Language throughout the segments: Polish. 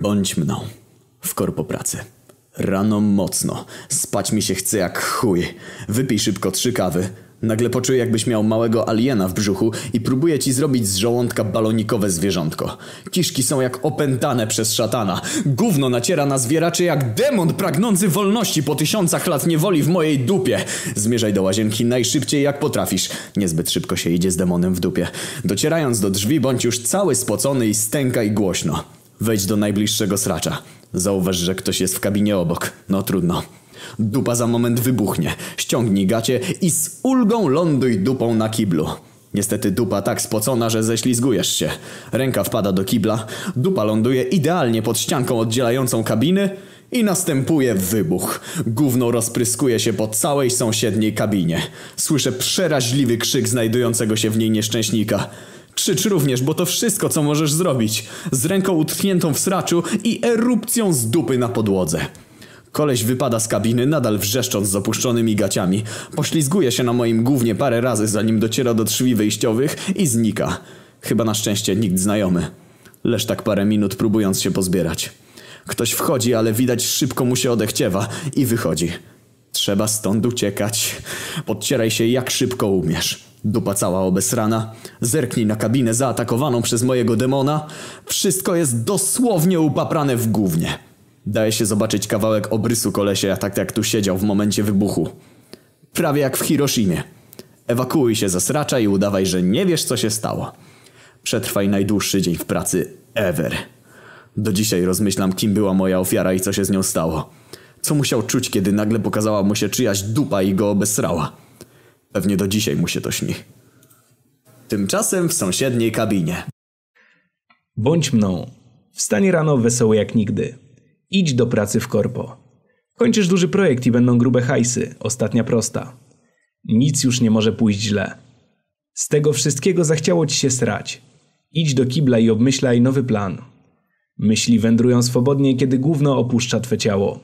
Bądź mną. W korpo pracy. Rano mocno. Spać mi się chce jak chuj. Wypij szybko trzy kawy. Nagle poczuję jakbyś miał małego aliena w brzuchu i próbuję ci zrobić z żołądka balonikowe zwierzątko. Kiszki są jak opętane przez szatana. Gówno naciera na zwieraczy jak demon pragnący wolności po tysiącach lat niewoli w mojej dupie. Zmierzaj do łazienki najszybciej jak potrafisz. Niezbyt szybko się idzie z demonem w dupie. Docierając do drzwi bądź już cały spocony i stękaj głośno. Wejdź do najbliższego sracza. Zauważ, że ktoś jest w kabinie obok. No trudno. Dupa za moment wybuchnie. Ściągnij gacie i z ulgą ląduj dupą na kiblu. Niestety dupa tak spocona, że ześlizgujesz się. Ręka wpada do kibla, dupa ląduje idealnie pod ścianką oddzielającą kabiny i następuje wybuch. Gówno rozpryskuje się po całej sąsiedniej kabinie. Słyszę przeraźliwy krzyk znajdującego się w niej nieszczęśnika. Krzycz również, bo to wszystko, co możesz zrobić. Z ręką utkniętą w sraczu i erupcją z dupy na podłodze. Koleś wypada z kabiny, nadal wrzeszcząc z opuszczonymi gaciami. Poślizguje się na moim głównie parę razy, zanim dociera do drzwi wyjściowych i znika. Chyba na szczęście nikt znajomy. Leż tak parę minut, próbując się pozbierać. Ktoś wchodzi, ale widać szybko mu się odechciewa i wychodzi. Trzeba stąd uciekać. Podcieraj się jak szybko umiesz. Dupa cała obesrana. Zerknij na kabinę zaatakowaną przez mojego demona. Wszystko jest dosłownie upaprane w gównie. Daje się zobaczyć kawałek obrysu kolesia, tak jak tu siedział w momencie wybuchu. Prawie jak w Hiroshimie. Ewakuuj się ze sracza i udawaj, że nie wiesz co się stało. Przetrwaj najdłuższy dzień w pracy ever. Do dzisiaj rozmyślam kim była moja ofiara i co się z nią stało. Co musiał czuć, kiedy nagle pokazała mu się czyjaś dupa i go obesrała. Pewnie do dzisiaj mu się to śni. Tymczasem w sąsiedniej kabinie. Bądź mną. Wstanie rano wesoły jak nigdy. Idź do pracy w korpo. Kończysz duży projekt i będą grube hajsy. Ostatnia prosta. Nic już nie może pójść źle. Z tego wszystkiego zachciało ci się srać. Idź do kibla i obmyślaj nowy plan. Myśli wędrują swobodnie, kiedy gówno opuszcza twe ciało.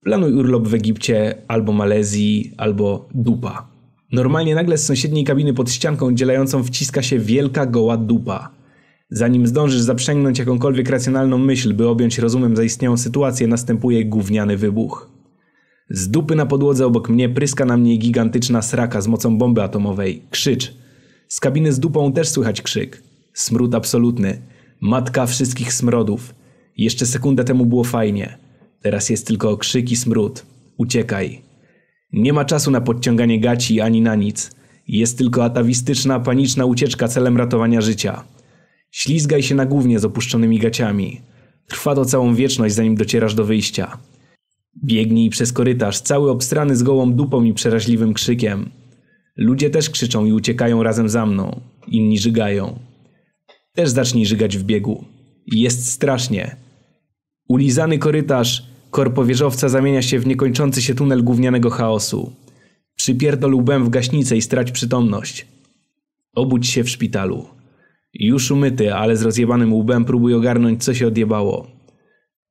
Planuj urlop w Egipcie, albo Malezji, albo dupa. Normalnie nagle z sąsiedniej kabiny pod ścianką oddzielającą wciska się wielka goła dupa. Zanim zdążysz zaprzęgnąć jakąkolwiek racjonalną myśl, by objąć rozumem zaistniałą sytuację, następuje gówniany wybuch. Z dupy na podłodze obok mnie pryska na mnie gigantyczna sraka z mocą bomby atomowej. Krzycz. Z kabiny z dupą też słychać krzyk. Smród absolutny. Matka wszystkich smrodów. Jeszcze sekundę temu było fajnie. Teraz jest tylko krzyk i smród. Uciekaj. Nie ma czasu na podciąganie gaci ani na nic. Jest tylko atawistyczna, paniczna ucieczka celem ratowania życia. Ślizgaj się na głównie z opuszczonymi gaciami. Trwa to całą wieczność, zanim docierasz do wyjścia. Biegnij przez korytarz, cały obstrany z gołą dupą i przeraźliwym krzykiem. Ludzie też krzyczą i uciekają razem za mną. Inni żygają. Też zacznij żygać w biegu. Jest strasznie. Ulizany korytarz korpowieżowca zamienia się w niekończący się tunel gównianego chaosu. Przypierdol łbem w gaśnicę i strać przytomność. Obudź się w szpitalu. Już umyty, ale z rozjebanym łbem próbuj ogarnąć, co się odjebało.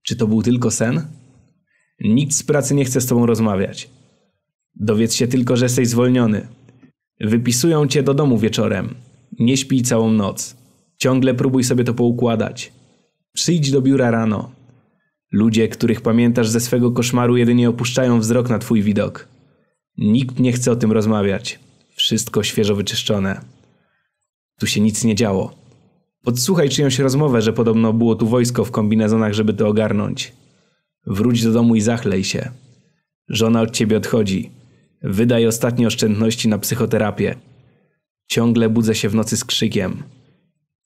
Czy to był tylko sen? Nikt z pracy nie chce z tobą rozmawiać. Dowiedz się tylko, że jesteś zwolniony. Wypisują cię do domu wieczorem. Nie śpij całą noc. Ciągle próbuj sobie to poukładać. Przyjdź do biura rano. Ludzie, których pamiętasz ze swego koszmaru, jedynie opuszczają wzrok na twój widok. Nikt nie chce o tym rozmawiać. Wszystko świeżo wyczyszczone. Tu się nic nie działo. Podsłuchaj czyjąś rozmowę, że podobno było tu wojsko w kombinezonach, żeby to ogarnąć. Wróć do domu i zachlej się. Żona od ciebie odchodzi. Wydaj ostatnie oszczędności na psychoterapię. Ciągle budzę się w nocy z krzykiem.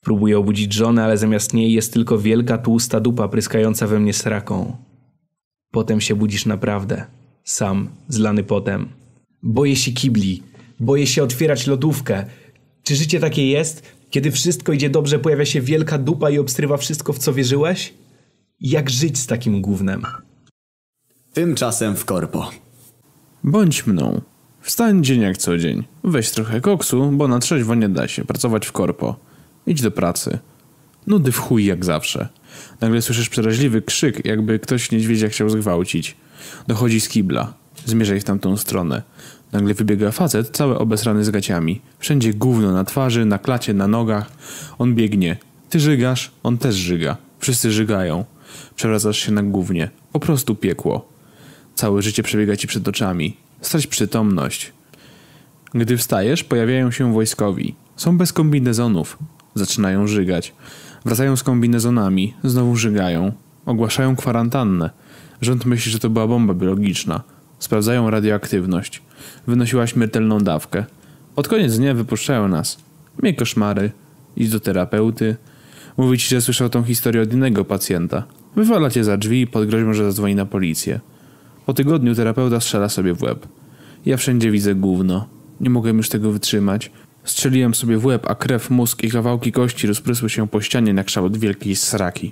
Próbuję obudzić żonę, ale zamiast niej jest tylko wielka, tłusta dupa pryskająca we mnie sraką. Potem się budzisz naprawdę. Sam, zlany potem. Boję się kibli. Boję się otwierać lodówkę. Czy życie takie jest? Kiedy wszystko idzie dobrze, pojawia się wielka dupa i obstrywa wszystko, w co wierzyłeś? Jak żyć z takim gównem? Tymczasem w korpo. Bądź mną. Wstań dzień jak co dzień. Weź trochę koksu, bo na trzeźwo nie da się pracować w korpo. Idź do pracy. Nudy w chuj jak zawsze. Nagle słyszysz przeraźliwy krzyk, jakby ktoś niedźwiedzia chciał zgwałcić. Dochodzi z kibla. Zmierzaj w tamtą stronę. Nagle wybiega facet, cały obesrany z gaciami. Wszędzie gówno na twarzy, na klacie, na nogach. On biegnie. Ty żygasz, on też żyga. Wszyscy żygają. Przewracasz się na gównie. Po prostu piekło. Całe życie przebiega ci przed oczami. Strać przytomność. Gdy wstajesz, pojawiają się wojskowi. Są bez kombinezonów. Zaczynają żygać. Wracają z kombinezonami. Znowu żygają. Ogłaszają kwarantannę. Rząd myśli, że to była bomba biologiczna. Sprawdzają radioaktywność. Wynosiła śmiertelną dawkę. Pod koniec dnia wypuszczają nas. Miej koszmary. Idź do terapeuty. Mówi ci, że słyszał tą historię od innego pacjenta. Wywala cię za drzwi pod groźbą, że zadzwoni na policję. Po tygodniu terapeuta strzela sobie w łeb. Ja wszędzie widzę gówno. Nie mogłem już tego wytrzymać. Strzeliłem sobie w łeb, a krew, mózg i kawałki kości rozprysły się po ścianie na kształt wielkiej sraki.